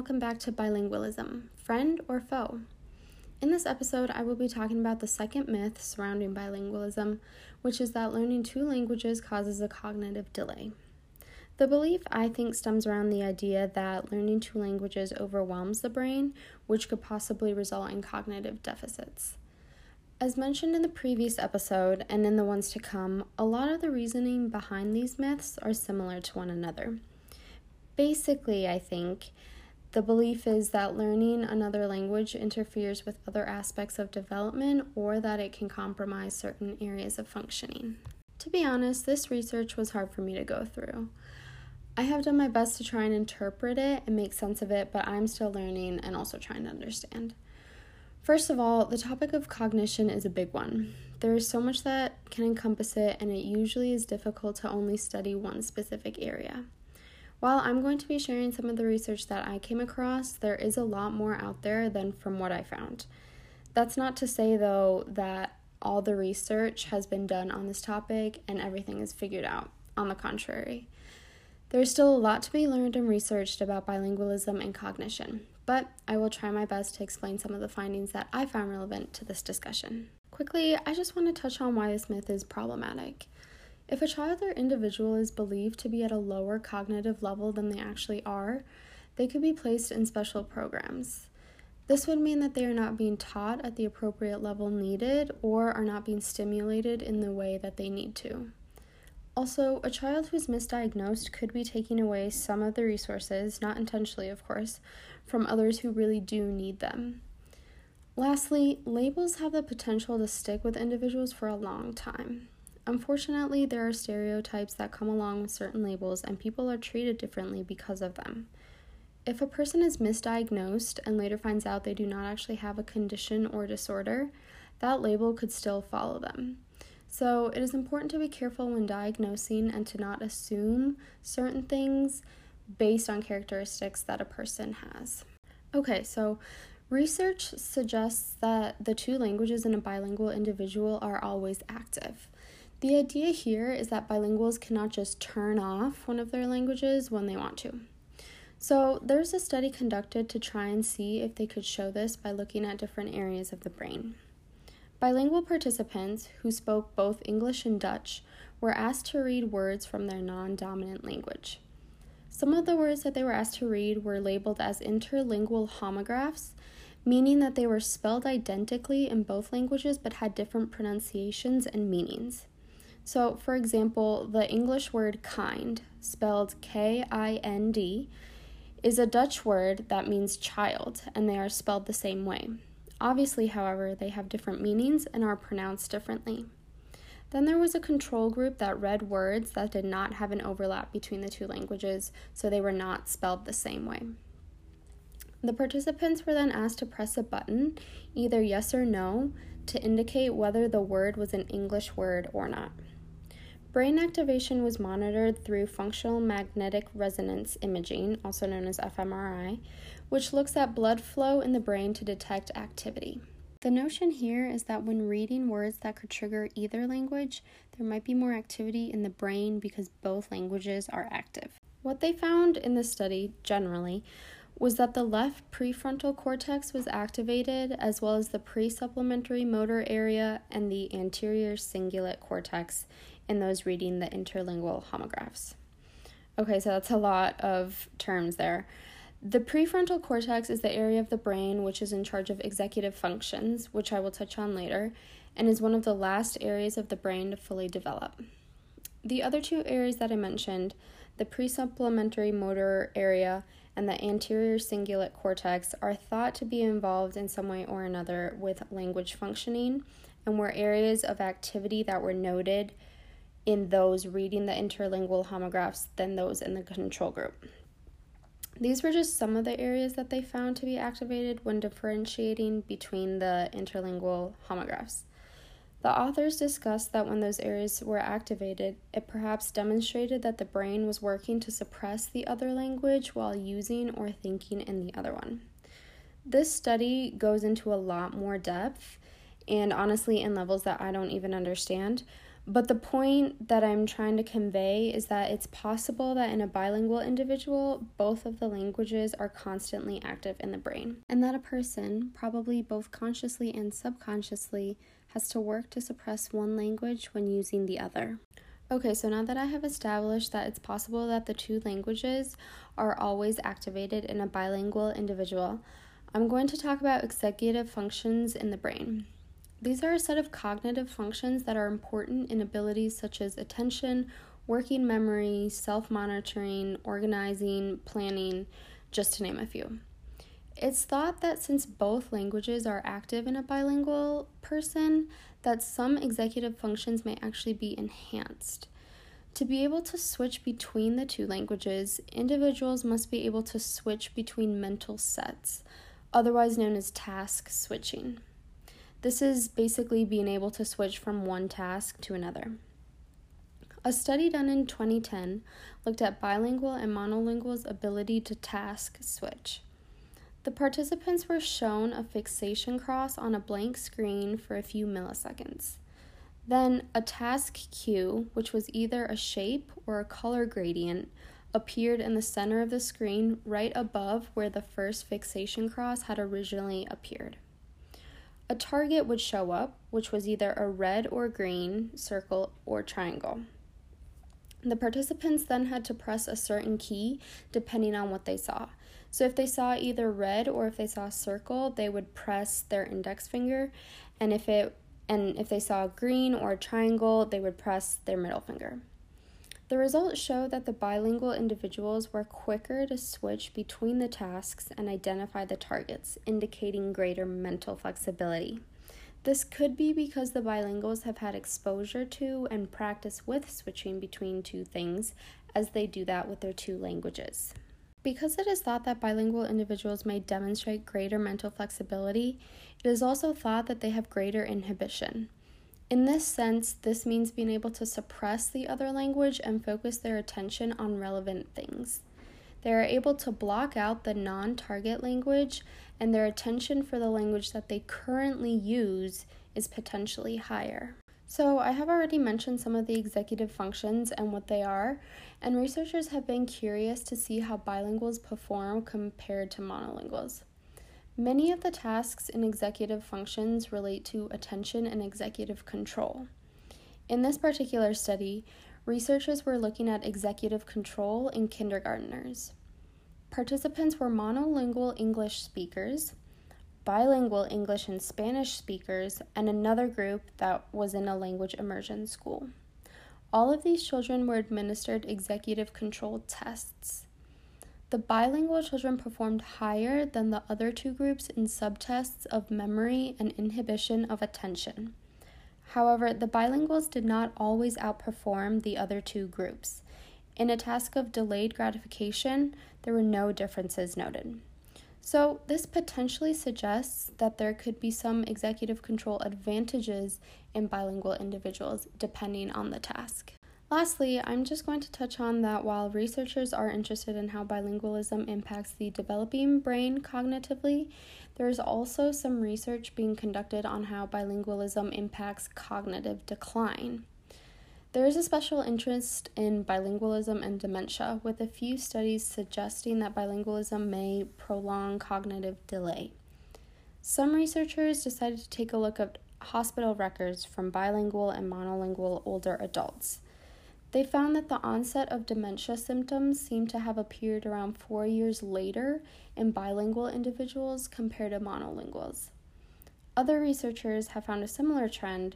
welcome back to Bilingualism Friend or Foe? In this episode, I will be talking about the second myth surrounding bilingualism, which is that learning two languages causes a cognitive delay. The belief, I think, stems around the idea that learning two languages overwhelms the brain, which could possibly result in cognitive deficits. As mentioned in the previous episode and in the ones to come, a lot of the reasoning behind these myths are similar to one another. Basically, I think the belief is that learning another language interferes with other aspects of development or that it can compromise certain areas of functioning. To be honest, this research was hard for me to go through. I have done my best to try and interpret it and make sense of it, but I'm still learning and also trying to understand. First of all, the topic of cognition is a big one. There is so much that can encompass it, and it usually is difficult to only study one specific area. While I'm going to be sharing some of the research that I came across, there is a lot more out there than from what I found. That's not to say, though, that all the research has been done on this topic and everything is figured out. On the contrary, there is still a lot to be learned and researched about bilingualism and cognition, but I will try my best to explain some of the findings that I found relevant to this discussion. Quickly, I just want to touch on why this myth is problematic. If a child or individual is believed to be at a lower cognitive level than they actually are, they could be placed in special programs. This would mean that they are not being taught at the appropriate level needed or are not being stimulated in the way that they need to. Also, a child who is misdiagnosed could be taking away some of the resources, not intentionally, of course, from others who really do need them. Lastly, labels have the potential to stick with individuals for a long time. Unfortunately, there are stereotypes that come along with certain labels, and people are treated differently because of them. If a person is misdiagnosed and later finds out they do not actually have a condition or disorder, that label could still follow them. So, it is important to be careful when diagnosing and to not assume certain things based on characteristics that a person has. Okay, so research suggests that the two languages in a bilingual individual are always active. The idea here is that bilinguals cannot just turn off one of their languages when they want to. So, there's a study conducted to try and see if they could show this by looking at different areas of the brain. Bilingual participants who spoke both English and Dutch were asked to read words from their non dominant language. Some of the words that they were asked to read were labeled as interlingual homographs, meaning that they were spelled identically in both languages but had different pronunciations and meanings. So, for example, the English word kind, spelled K I N D, is a Dutch word that means child, and they are spelled the same way. Obviously, however, they have different meanings and are pronounced differently. Then there was a control group that read words that did not have an overlap between the two languages, so they were not spelled the same way. The participants were then asked to press a button, either yes or no, to indicate whether the word was an English word or not. Brain activation was monitored through functional magnetic resonance imaging, also known as fMRI, which looks at blood flow in the brain to detect activity. The notion here is that when reading words that could trigger either language, there might be more activity in the brain because both languages are active. What they found in the study, generally, was that the left prefrontal cortex was activated, as well as the presupplementary motor area and the anterior cingulate cortex in those reading the interlingual homographs. Okay, so that's a lot of terms there. The prefrontal cortex is the area of the brain which is in charge of executive functions, which I will touch on later, and is one of the last areas of the brain to fully develop. The other two areas that I mentioned, the presupplementary motor area and the anterior cingulate cortex, are thought to be involved in some way or another with language functioning and were areas of activity that were noted in those reading the interlingual homographs than those in the control group. These were just some of the areas that they found to be activated when differentiating between the interlingual homographs. The authors discussed that when those areas were activated, it perhaps demonstrated that the brain was working to suppress the other language while using or thinking in the other one. This study goes into a lot more depth and honestly in levels that I don't even understand, But the point that I'm trying to convey is that it's possible that in a bilingual individual, both of the languages are constantly active in the brain, and that a person, probably both consciously and subconsciously, has to work to suppress one language when using the other. Okay, so now that I have established that it's possible that the two languages are always activated in a bilingual individual, I'm going to talk about executive functions in the brain. These are a set of cognitive functions that are important in abilities such as attention, working memory, self monitoring, organizing, planning, just to name a few. It's thought that since both languages are active in a bilingual person, that some executive functions may actually be enhanced. To be able to switch between the two languages, individuals must be able to switch between mental sets, otherwise known as task switching. This is basically being able to switch from one task to another. A study done in 2010 looked at bilingual and monolingual's ability to task switch. The participants were shown a fixation cross on a blank screen for a few milliseconds. Then a task cue, which was either a shape or a color gradient, appeared in the center of the screen right above where the first fixation cross had originally appeared. A target would show up, which was either a red or green circle or triangle. The participants then had to press a certain key depending on what they saw. So if they saw either red or if they saw a circle, they would press their index finger, and if it and if they saw green or a triangle, they would press their middle finger. The results show that the bilingual individuals were quicker to switch between the tasks and identify the targets, indicating greater mental flexibility. This could be because the bilinguals have had exposure to and practice with switching between two things as they do that with their two languages. Because it is thought that bilingual individuals may demonstrate greater mental flexibility, it is also thought that they have greater inhibition. In this sense, this means being able to suppress the other language and focus their attention on relevant things. They are able to block out the non target language, and their attention for the language that they currently use is potentially higher. So, I have already mentioned some of the executive functions and what they are, and researchers have been curious to see how bilinguals perform compared to monolinguals. Many of the tasks in executive functions relate to attention and executive control. In this particular study, researchers were looking at executive control in kindergarteners. Participants were monolingual English speakers, bilingual English and Spanish speakers, and another group that was in a language immersion school. All of these children were administered executive control tests. The bilingual children performed higher than the other two groups in subtests of memory and inhibition of attention. However, the bilinguals did not always outperform the other two groups. In a task of delayed gratification, there were no differences noted. So, this potentially suggests that there could be some executive control advantages in bilingual individuals depending on the task. Lastly, I'm just going to touch on that while researchers are interested in how bilingualism impacts the developing brain cognitively, there is also some research being conducted on how bilingualism impacts cognitive decline. There is a special interest in bilingualism and dementia, with a few studies suggesting that bilingualism may prolong cognitive delay. Some researchers decided to take a look at hospital records from bilingual and monolingual older adults. They found that the onset of dementia symptoms seemed to have appeared around four years later in bilingual individuals compared to monolinguals. Other researchers have found a similar trend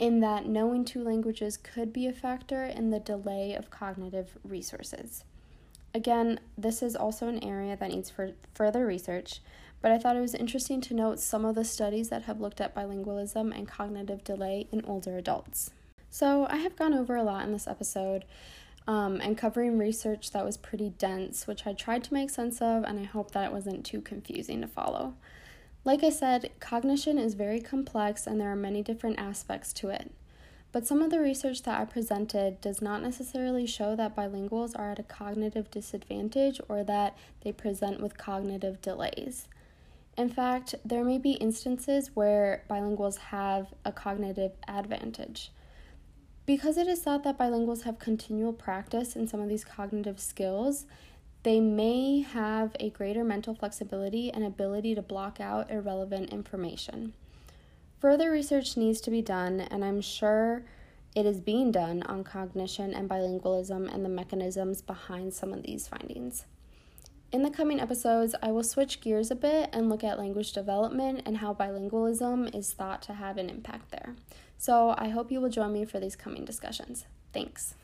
in that knowing two languages could be a factor in the delay of cognitive resources. Again, this is also an area that needs further research, but I thought it was interesting to note some of the studies that have looked at bilingualism and cognitive delay in older adults. So, I have gone over a lot in this episode um, and covering research that was pretty dense, which I tried to make sense of, and I hope that it wasn't too confusing to follow. Like I said, cognition is very complex and there are many different aspects to it. But some of the research that I presented does not necessarily show that bilinguals are at a cognitive disadvantage or that they present with cognitive delays. In fact, there may be instances where bilinguals have a cognitive advantage. Because it is thought that bilinguals have continual practice in some of these cognitive skills, they may have a greater mental flexibility and ability to block out irrelevant information. Further research needs to be done, and I'm sure it is being done on cognition and bilingualism and the mechanisms behind some of these findings. In the coming episodes, I will switch gears a bit and look at language development and how bilingualism is thought to have an impact there. So I hope you will join me for these coming discussions. Thanks.